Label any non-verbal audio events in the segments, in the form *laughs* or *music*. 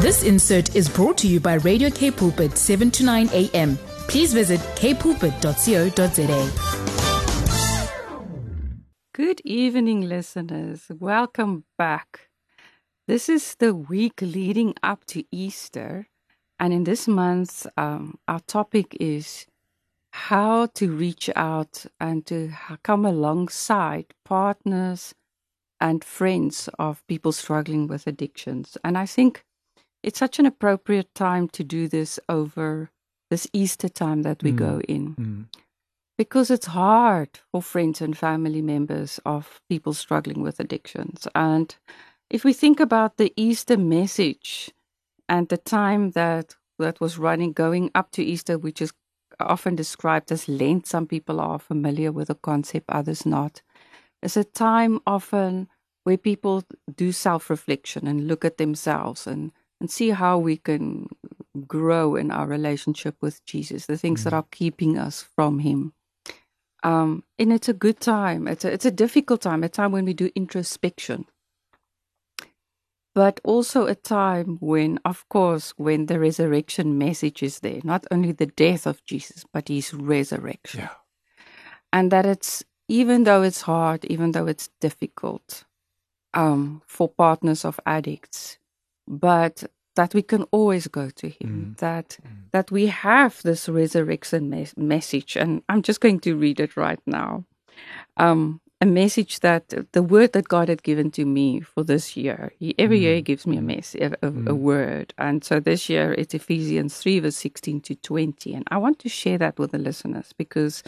This insert is brought to you by Radio K Pulpit 7 to 9 a.m. Please visit kpulpit.co.za. Good evening, listeners. Welcome back. This is the week leading up to Easter. And in this month, um, our topic is how to reach out and to come alongside partners and friends of people struggling with addictions. And I think it's such an appropriate time to do this over this Easter time that we mm. go in. Mm. Because it's hard for friends and family members of people struggling with addictions. And if we think about the Easter message and the time that that was running going up to Easter, which is often described as Lent. Some people are familiar with the concept, others not. It's a time often where people do self reflection and look at themselves and, and see how we can grow in our relationship with Jesus, the things mm. that are keeping us from Him. Um, and it's a good time. It's a, it's a difficult time, a time when we do introspection but also a time when, of course, when the resurrection message is there, not only the death of Jesus, but his resurrection. Yeah. And that it's, even though it's hard, even though it's difficult um, for partners of addicts, but that we can always go to him, mm. that mm. that we have this resurrection mes- message. And I'm just going to read it right now. Um, a message that the word that God had given to me for this year. He, every mm. year He gives me a message, a, a, mm. a, word, and so this year it's Ephesians three verse sixteen to twenty, and I want to share that with the listeners because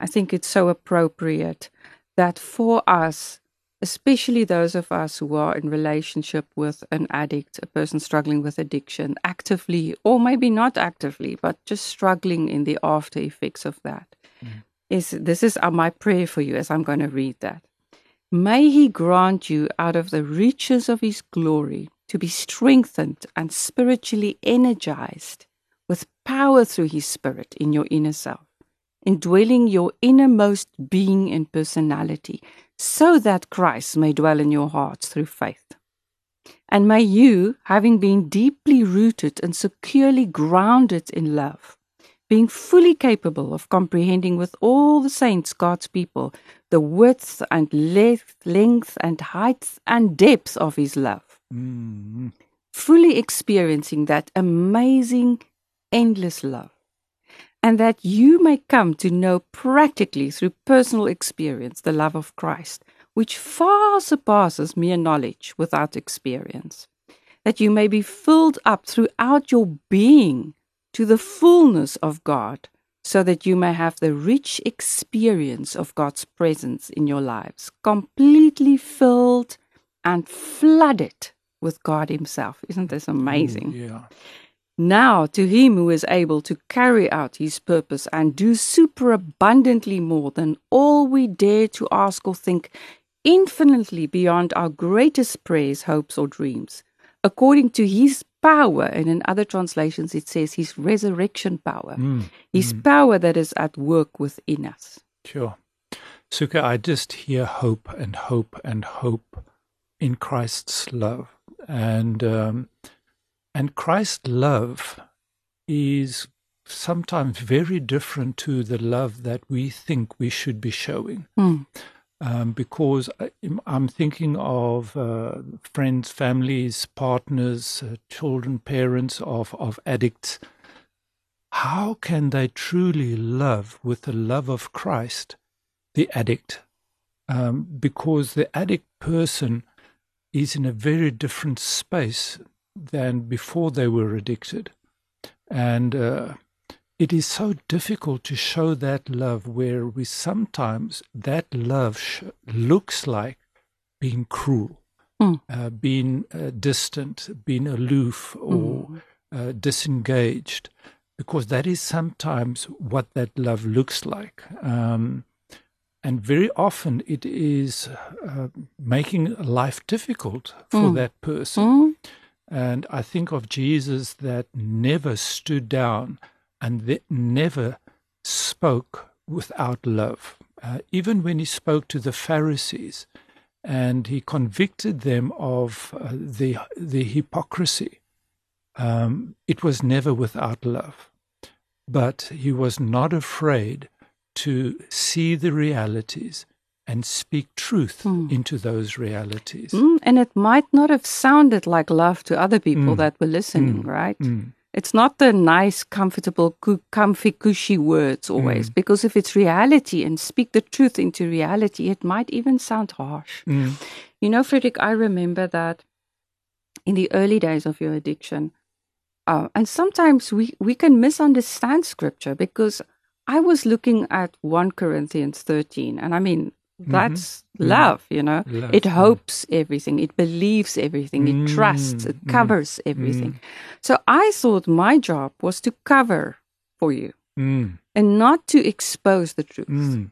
I think it's so appropriate that for us, especially those of us who are in relationship with an addict, a person struggling with addiction, actively or maybe not actively, but just struggling in the after effects of that. Mm is this is uh, my prayer for you as I'm going to read that. May he grant you out of the riches of his glory to be strengthened and spiritually energized with power through his spirit in your inner self, indwelling your innermost being and personality, so that Christ may dwell in your hearts through faith. And may you, having been deeply rooted and securely grounded in love, being fully capable of comprehending with all the saints, God's people, the width and length, length and height and depth of His love. Mm. Fully experiencing that amazing, endless love. And that you may come to know practically through personal experience the love of Christ, which far surpasses mere knowledge without experience. That you may be filled up throughout your being to the fullness of God, so that you may have the rich experience of God's presence in your lives, completely filled and flooded with God Himself. Isn't this mm, amazing? Ooh, yeah. Now, to Him who is able to carry out His purpose and do superabundantly more than all we dare to ask or think, infinitely beyond our greatest prayers, hopes, or dreams, according to His power, and in other translations it says his resurrection power, mm. his mm. power that is at work within us. Sure. Suki, I just hear hope and hope and hope in Christ's love. And um, and Christ's love is sometimes very different to the love that we think we should be showing. Mm um, because I'm thinking of uh, friends, families, partners, uh, children, parents of, of addicts. How can they truly love with the love of Christ the addict? Um, because the addict person is in a very different space than before they were addicted. And uh, it is so difficult to show that love where we sometimes that love sh- looks like being cruel mm. uh, being uh, distant being aloof or mm. uh, disengaged because that is sometimes what that love looks like um, and very often it is uh, making life difficult for mm. that person hmm. And i think of jesus that never stood down and that never spoke without love. Uh, even when he spoke to the Pharisees and he convicted them of uh, the, the hypocrisy um, it was never without love. But he was not afraid to see the realities and speak truth Mm. into those realities. Mm, and it might not have sounded like love to other people that were listening, right? Mm. It's not the nice, comfortable, comfy, cushy words always, because if it's reality and speak the truth into reality, it might even sound harsh. Mm. You know, Frederick, I remember that in the early days of your addiction, uh, and sometimes we, we can misunderstand scripture because I was looking at 1 Corinthians 13, and I mean, that's love, you know. Love, it hopes everything, it believes everything, it trusts, it Mm, covers everything. So I thought my job was to cover for you Mm. and not to expose the truth Mm.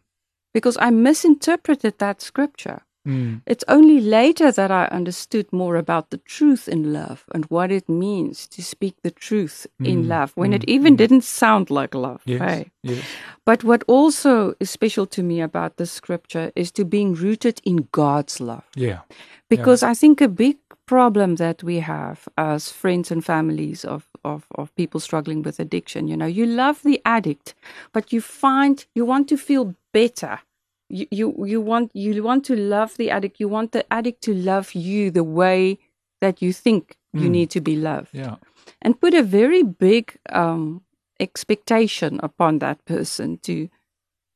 because I misinterpreted that scripture. Mm. It's only later that I understood more about the truth in love and what it means to speak the truth in Mm, love when mm, it even didn't sound like love. Yes. hey? Yes. But what also is special to me about this scripture is to being rooted in God's love. Yeah. Because I think a big problem that we have as friends and families of, of, of people struggling with addiction, you know, you love the addict, but you find you want to feel better. You, you you want you want to love the addict. You want the addict to love you the way that you think you Mm. need to be loved Yeah. and put a very big um, expectation upon that person to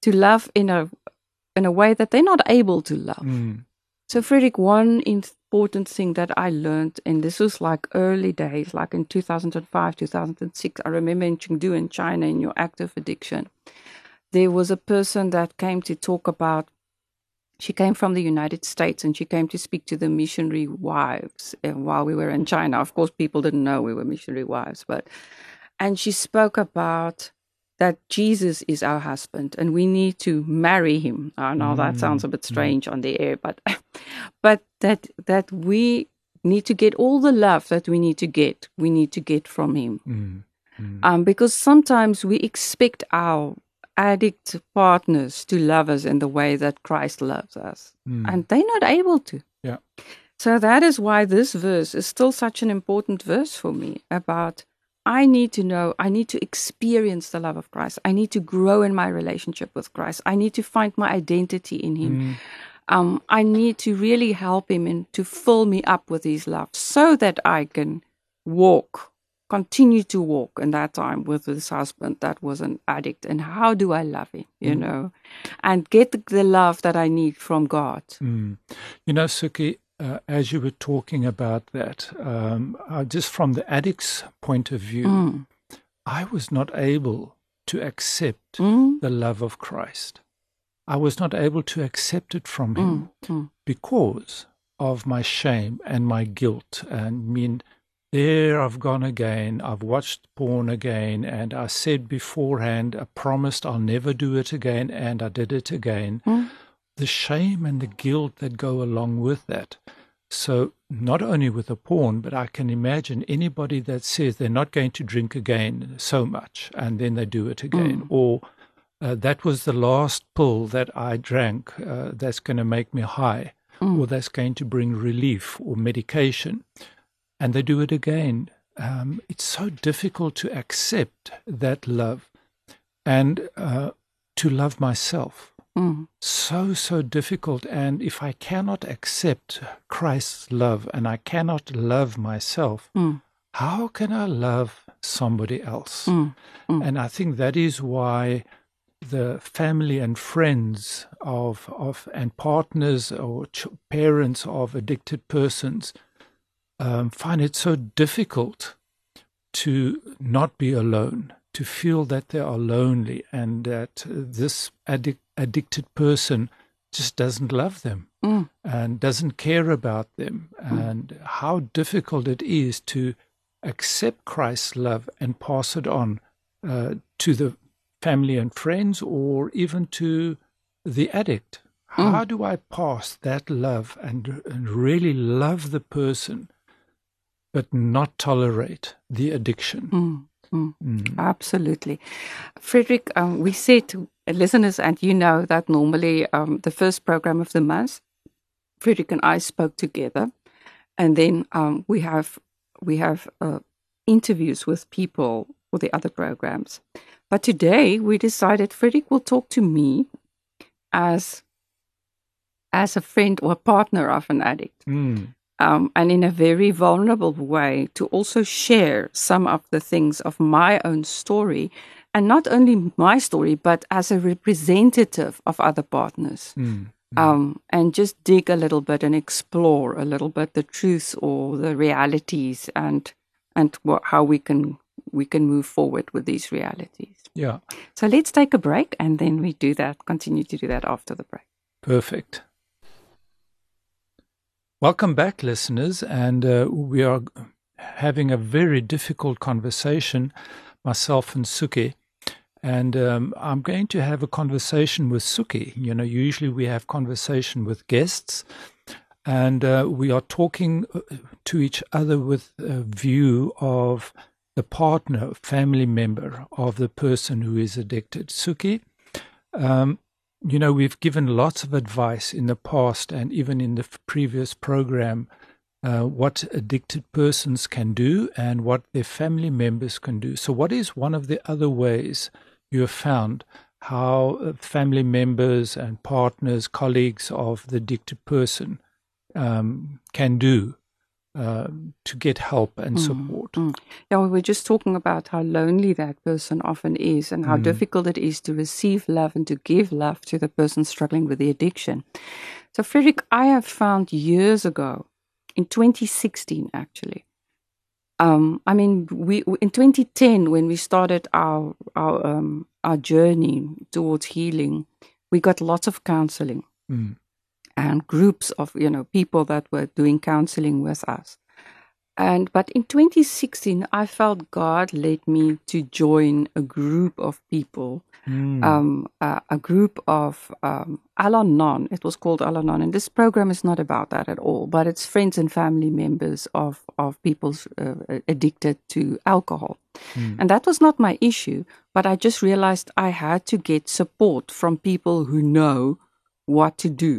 to love in a in a way that they're not able to love. Mm. So, Frederick, one important thing that I learned, and this was like early days, like in 2005, 2006, I remember in Chengdu in China, in your active addiction, there was a person that came to talk about. She came from the United States and she came to speak to the missionary wives uh, while we were in China. Of course, people didn't know we were missionary wives, but and she spoke about that Jesus is our husband and we need to marry him. I know that sounds a bit strange on the air, but *laughs* but that that we need to get all the love that we need to get. We need to get from him. Mm. Mm. Um, because sometimes we expect our addict partners to love us in the way that Christ loves us, Mm. and they're not able to. Yeah. So that is why this verse is still such an important verse for me about I need to know, I need to experience the love of Christ. I need to grow in my relationship with Christ. I need to find my identity in Him. Mm. Um, I need to really help Him and to fill me up with His love so that I can walk, continue to walk in that time with this husband that was an addict. And how do I love him, you know, and get the, love that I need from God? Mm. You know, Suki, uh, as you were talking about that, um, uh, just from the addict's point of view, Mm. I was not able to accept Mm. the love of Christ. I was not able to accept it from Him Mm. Mm. because of my shame and my guilt. And mean, there I've gone again. I've watched porn again, and I said beforehand, I promised I'll never do it again, and I did it again. Mm. The shame and the guilt that go along with that. So, not only with the porn, but I can imagine anybody that says they're not going to drink again so much, and then they do it again, or uh, that was the last pill that I drank uh, that's going to make me high, or that's going to bring relief or medication, and they do it again. Um, it's so difficult to accept that love and uh, to love myself. Mm. So, so difficult. And if I cannot accept Christ's love and I cannot love myself, Mm. how can I love somebody else? Mm. Mm. And I think that is why the family and friends of of and partners or ch- parents of addicted persons um, find it so difficult to not be alone, to feel that they are lonely, and that this addic- addicted person just doesn't love them Mm. and doesn't care about them, and how difficult it is to accept Christ's love and pass it on uh, to the family and friends or even to the addict. How do I pass that love and, and really love the person, but not tolerate the addiction? Mm. Mm. Mm. Absolutely. Frederick, um, we said to listeners, and you know that normally um, the first program of the month, Frederick and I spoke together, and then um, we have we have uh, interviews with people for the other programs. But today we decided Frederick will talk to me as as a friend or a partner of an addict. Mm. Um, and in a very vulnerable way to also share some of the things of my own story and not only my story but as a representative of other partners Mm. um, and just dig a little bit and explore a little bit the truths or the realities and and what, how we can we can move forward with these realities Yeah, so let's take a break and then we do that continue to do that after the break perfect. Welcome back, listeners. And uh, we are having a very difficult conversation, myself and Suki. And um, I'm going to have a conversation with Suki. You know, usually we have conversation with guests, and uh, we are talking uh, to each other with a view of the partner, family member of the person who is addicted. Suki, um, you know, we've given lots of advice in the past and even in the previous program uh, what addicted persons can do and what their family members can do. So, what is one of the other ways you have found how uh, family members and partners, colleagues of the addicted person um, can do uh, to get help and support? Mm. Yeah, we were just talking about how lonely that person often is and how Mm. difficult it is to receive love and to give love to the person struggling with the addiction. So, Frederick, I have found years ago, in 2016 actually, um, I mean, we in 2010 when we started our our um, our journey towards healing, we got lots of counseling Mm. And groups of you know people that were doing counseling with us and but in 2016 i felt god led me to join a group of people Mm. um, uh, a group of um, Al-Anon. It was called Al-Anon, and this program is not about that at all. But it's friends and family members of of people uh, addicted to alcohol, Mm. and that was not my issue. But I just realized I had to get support from people who know what to do.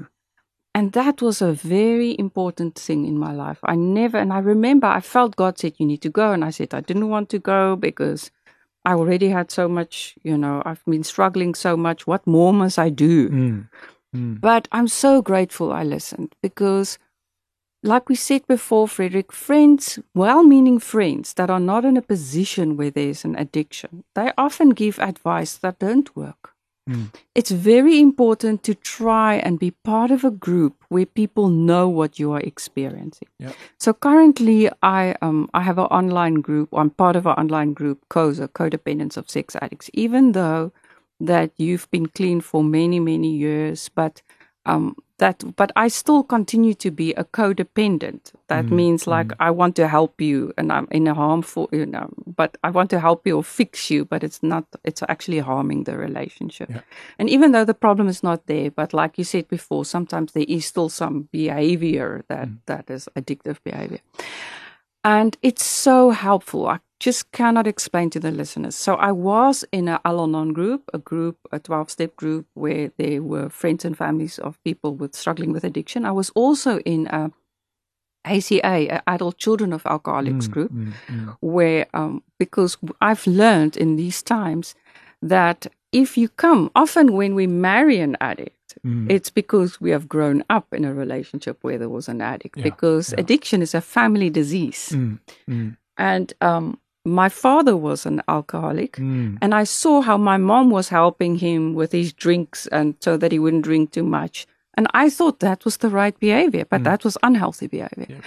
And that was a very important thing in my life. I never, and I remember I felt God said, You need to go. And I said, I didn't want to go because I already had so much, you know, I've been struggling so much. What more must I do? Mm. Mm. But I'm so grateful I listened because, like we said before, Frederick, friends, well meaning friends that are not in a position where there's an addiction, they often give advice that don't work. Mm. It's very important to try and be part of a group where people know what you are experiencing. Yeah. So currently, I um I have an online group. I'm part of an online group, COSA, Codependents of Sex Addicts. Even though that you've been clean for many many years, but um that but I still continue to be a codependent. That Mm, means like I want to help you, and I'm in a harmful, you know, but I want to help you or fix you, but it's not. It's actually harming the relationship. Yeah. And even though the problem is not there, but like you said before, sometimes there is still some behavior that that is addictive behavior. And it's so helpful. I just cannot explain to the listeners. So I was in a Al-Anon group, a group, a 12-step group where there were friends and families of people with struggling with addiction. I was also in a ACA, a Adult Children of Alcoholics Mm, group, mm, mm. where um, because I've learned in these times that if you come, often when we marry an addict, Mm. it's because we have grown up in a relationship where there was an addict. Yeah, because yeah. addiction is a family disease, Mm, mm, and um, my father was an alcoholic. mm. And I saw how my mom was helping him with his drinks and so that he wouldn't drink too much. And I thought that was the right behavior, but that was unhealthy behavior. Mm. Yeah.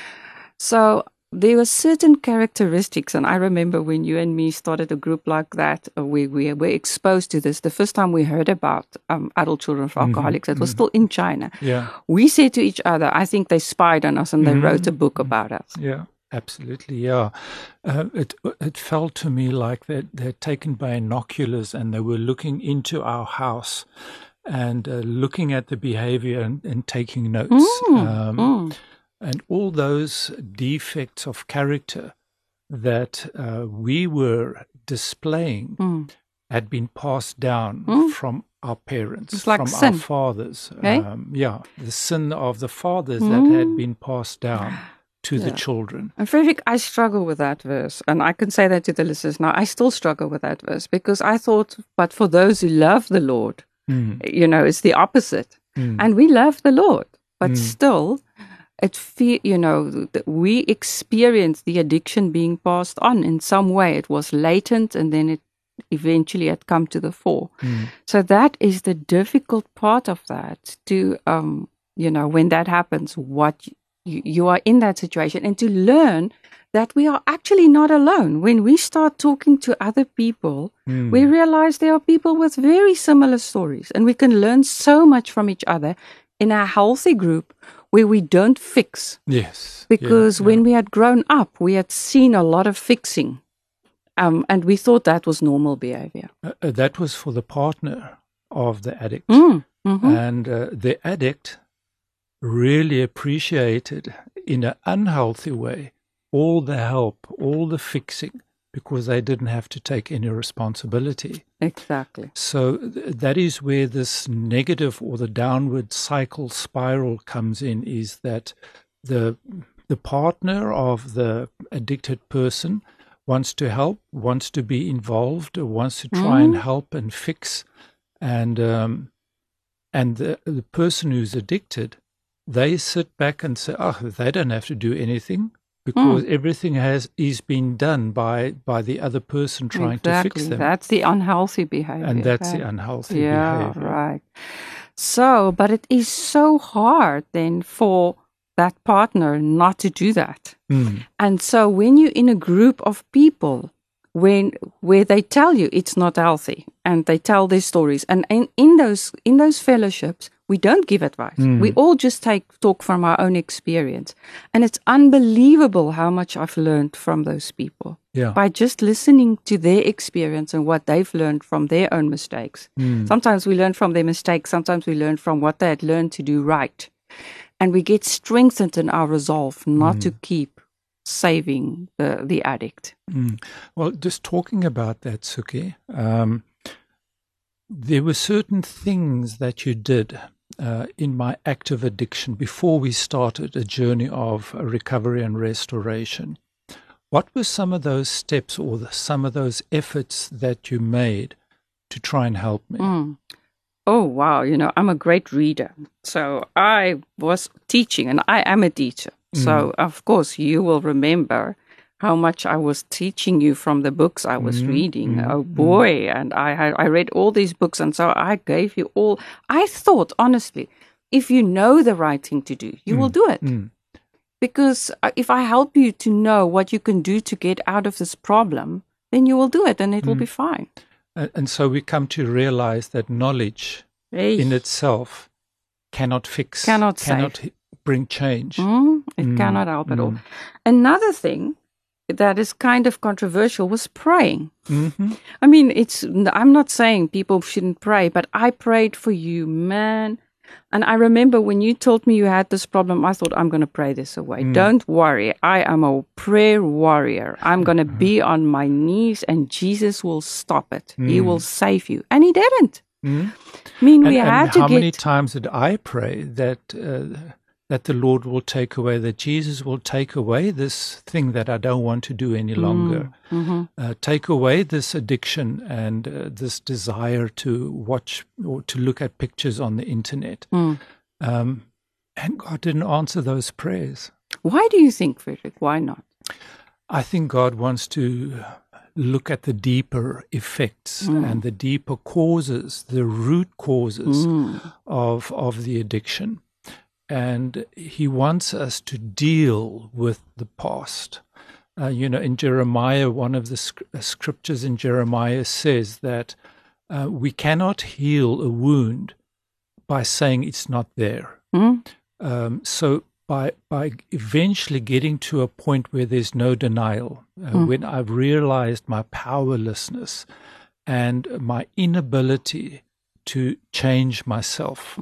So there were certain characteristics. And I remember when you and me started a group like that, uh, we, we were exposed to this. The first time we heard about um, adult children of alcoholics, it was still in China. Yeah, We said to each other, I think they spied on us and they wrote a book about us. yeah, absolutely. Yeah, uh, it it felt to me like that they're taken by binoculars and they were looking into our house and uh, looking at the behavior and, and taking notes. um, Mm. And all those defects of character that uh, we were displaying Mm. had been passed down Mm. from our parents, like from sin. our fathers. Okay. Um, yeah, the sin of the fathers that had Mm. been passed down to the children. And Frederick, I struggle with that verse. And I can say that to the listeners now. I still struggle with that verse because I thought, but for those who love the Lord, Mm. you know, it's the opposite. Mm. And we love the Lord, but Mm. still, it fe- you know, we experienced the addiction being passed on in some way. It was latent and then it eventually had come to the fore. Mm. So that is the difficult part of that to, um, you know, when that happens, what you, you are in that situation and to learn that we are actually not alone. When we start talking to other people, Mm. we realize there are people with very similar stories and we can learn so much from each other in a healthy group where we don't fix. Yes. Because yeah, when we had grown up, we had seen a lot of fixing. Um, and we thought that was normal behavior. Uh, uh, that was for the partner of the addict. Mm, mhm. And uh, the addict really appreciated in an unhealthy way all the help, all the fixing, because they didn't have to take any responsibility. Exactly. So th- that is where this negative or the downward cycle spiral comes in is that the the partner of the addicted person wants to help, wants to be involved, wants to try and Mm. help and fix, and um, and the the person who's addicted, they sit back and say, "Oh, they don't have to do anything." Because everything has is being done by by the other person trying exactly. to fix them, That's the unhealthy behavior. and that's right? the unhealthy yeah, behavior. right. So, but it is so hard then for that partner not to do that. Mm. And so when you're in a group of people when where they tell you it's not healthy and they tell their stories and in, in those in those fellowships we don't give advice. Mm. We all just take talk from our own experience. And it's unbelievable how much I've learned from those people Yeah. by just listening to their experience and what they've learned from their own mistakes. Mm. Sometimes we learn from their mistakes, sometimes we learn from what they had learned to do right. And we get strengthened in our resolve not to keep saving the, the addict. Mm. Well, just talking about that, Suki, um, there were certain things that you did uh, in my active addiction before we started a journey of recovery and restoration. What were some of those steps or the, some of those efforts that you made to try and help me? Mm. Oh, wow. You know, I'm a great reader. So I was teaching, and I am a teacher. So, of course, you will remember how much I was teaching you from the books I was Mhm, reading. mhm, Oh, boy. And I, I read all these books. And so I gave you all. I thought, honestly, if you know the right thing to do, you will do it. Mm. Because uh, if I help you to know what you can do to get out of this problem, then you will do it and it will Mm. be fine. And, and so we come to realize that knowledge in itself cannot fix, Cannot cannot save. bring change. Mm, it Mm, cannot help at all. mm. Another thing that is kind of controversial was praying. hmm I mean, it's I'm not saying people shouldn't pray, but I prayed for you, man. And I remember when you told me you had this problem, I thought I'm going to pray this away. Mm. Don't worry. I am a prayer warrior. I'm going to be on my knees and Jesus will stop it. He Mm. will save you. And he didn't. Mm. I mean, we had and to how get many times did I pray that uh, that the Lord will take away, that Jesus will take away this thing that I don't want to do any longer, Mhm. uh, take away this addiction and uh, this desire to watch or to look at pictures on the internet. Mm. Um, and God didn't answer those prayers. Why do you think, Frederick? Why not? I think God wants to look at the deeper effects Mm. and the deeper causes, the root causes Mm. of of the addiction, and He wants us to deal with the past. Uh, you know, in Jeremiah, one of the uh, scriptures in Jeremiah says that uh, we cannot heal a wound by saying it's not there. Mm? Um, so by by eventually getting to a point where there's no denial, uh, Mm. when I've realized my powerlessness and my inability to change myself,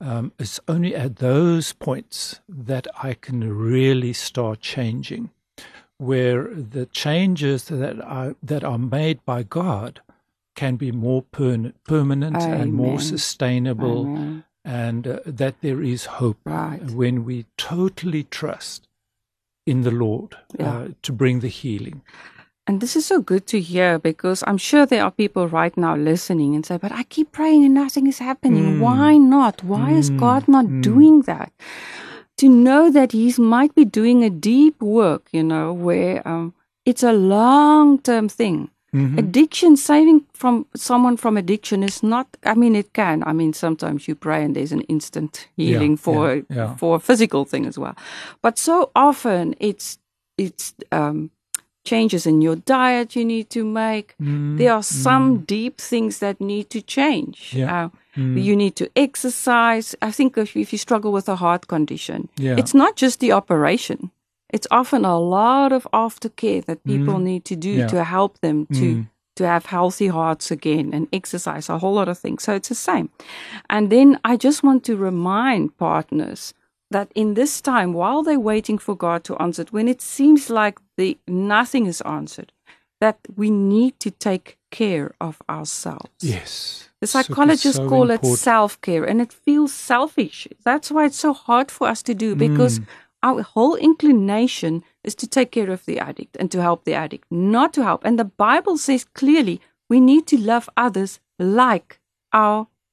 um, it's only at those points that I can really start changing. Where the changes that are that are made by God can be more per- permanent and more sustainable Amen. and uh, that there is hope Right. when we totally trust in the Lord Yeah. uh, to bring the healing. And this is so good to hear because I'm sure there are people right now listening and say, But I keep praying and nothing is happening. Mm. Why not? Why is God not doing that? To know that He might be doing a deep work, you know, where um, it's a long term thing. Mm-hmm. Addiction, saving from someone from addiction is not. I mean, it can. I mean, sometimes you pray and there's an instant healing for yeah, yeah. for a physical thing as well. But so often it's it's um, changes in your diet you need to make. Mm, There are some deep things that need to change. Yeah. Uh, You need to exercise. I think if, if you struggle with a heart condition, Yeah. it's not just the operation. It's often a lot of aftercare that people need to do Mm. Yeah. to help them to Mm. to have healthy hearts again and exercise a whole lot of things. So it's the same. And then I just want to remind partners that in this time, while they're waiting for God to answer it, when it seems like the nothing is answered, that we need to take care of ourselves. Yes. The psychologists so call important. it self care, and it feels selfish. That's why it's so hard for us to do because Mm. our whole inclination is to take care of the addict and to help the addict, not to help. And the Bible says clearly we need to love others like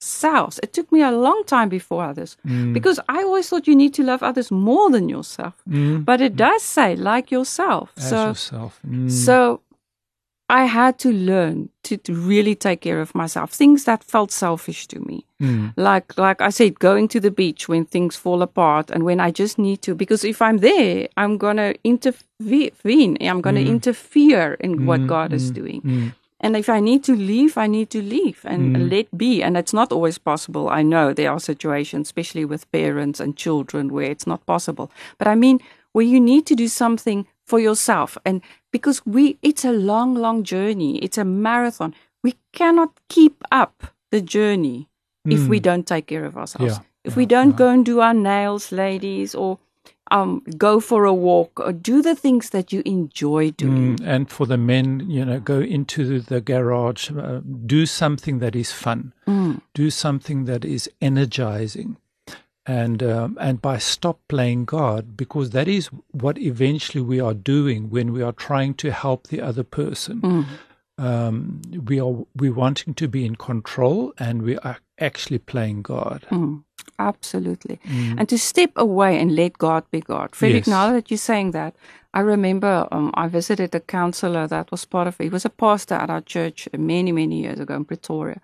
ourselves. It took me a long time before others Mm. because I always thought you need to love others more than yourself. Mm. But it does say like yourself. As so yourself. Mm. so I had to learn to, to really take care of myself. Things that felt selfish to me. Mm. Like like I said, going to the beach when things fall apart and when I just need to because if I'm there, I'm gonna intervene. I'm gonna interfere in what God is doing. Mm. And if I need to leave, I need to leave and let be. And it's not always possible. I know there are situations, especially with parents and children, where it's not possible. But I mean, where you need to do something for yourself. And because we, it's a long, long journey, it's a marathon. We cannot keep up the journey if we don't take care of ourselves. Yeah, if we don't go and do our nails, ladies, or um, go for a walk, or do the things that you enjoy doing. Mm, and for the men, you know, go into the garage, uh, do something that is fun, Mm. do something that is energizing, and um, and by stop playing God, because that is what eventually we are doing when we are trying to help the other person. Mm. Um, we are we wanting to be in control, and we are actually playing God. Mm, absolutely. And to step away and let God be God. Frederick, Yes. now that you're saying that, I remember um, I visited a counselor that was part of, he was a pastor at our church many, many years ago in Pretoria.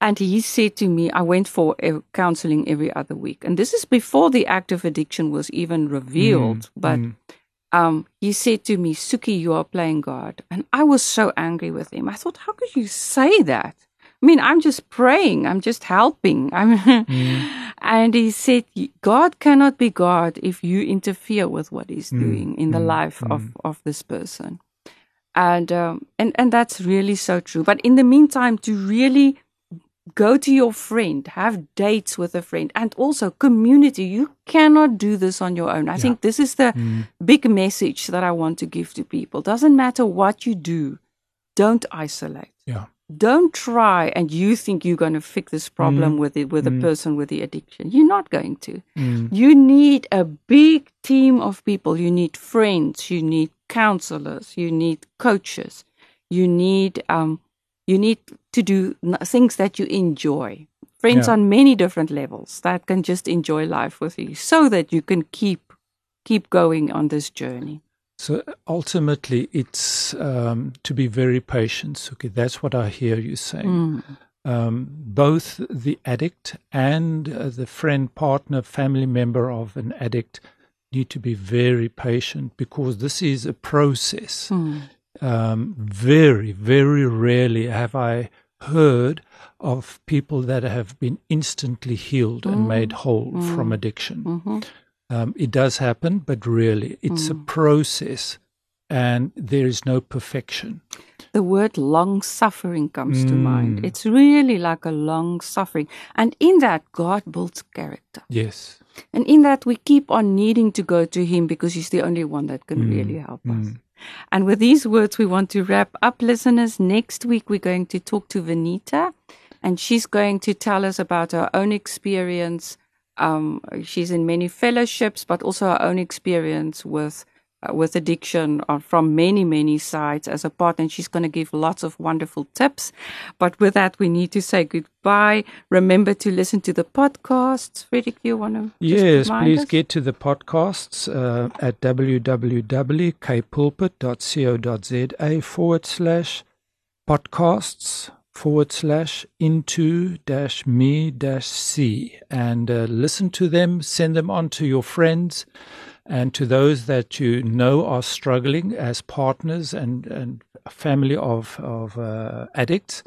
And he said to me, I went for counseling every other week. And this is before the act of addiction was even revealed. but um, he said to me, Suki, you are playing God. And I was so angry with him. I thought, how could you say that? I mean, I'm just praying, I'm just helping. I'm *laughs* and he said, God cannot be God if you interfere with what he's mm, doing in the mm, life of, mm. of this person. And, um, and and that's really so true. But in the meantime, to really go to your friend, have dates with a friend, and also community. You cannot do this on your own. I think this is the big message that I want to give to people. Doesn't matter what you do, don't isolate. Yeah. Don't try and you think you're going to fix this problem mm. with it with a mm. person with the addiction. You're not going to. Mm. You need a big team of people. You need friends. You need counselors. You need coaches. You need um, you need to do things that you enjoy. Friends Yeah. on many different levels that can just enjoy life with you, so that you can keep keep going on this journey. So ultimately, it's um, to be very patient, Suki. That's what I hear you saying. Um, both the addict and uh, the friend, partner, family member of an addict need to be very patient because this is a process. Um, very, very rarely have I heard of people that have been instantly healed and made whole from addiction. Um, it does happen, but really, it's a process, and there is no perfection. the word long suffering comes to Mm. mind. It's really like a long suffering. And in that, God builds character. Yes. And in that, we keep on needing to go to Him because He's the only one that can really help us. And with these words, we want to wrap up, listeners. Next week, we're going to talk to Vanita, and she's going to tell us about her own experience. Um, she's in many fellowships, but also her own experience with uh, with addiction on, from many, many sides as a partner. And she's going to give lots of wonderful tips. But with that, we need to say goodbye. Remember to listen to the podcasts. Frederick, you want to? Yes, please us? get to the podcasts uh, at www.kpulpit.co.za forward slash podcasts forward slash into dash me dash c and uh, listen to them, send them on to your friends and to those that you know are struggling as partners and, and family of, of uh, addicts.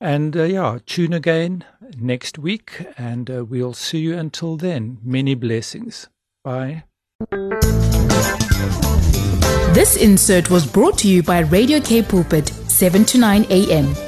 And uh, yeah, tune again next week, and uh, we'll see you until then. Many blessings. Bye. This insert was brought to you by Radio K Pulpit, 7 to 9 a.m.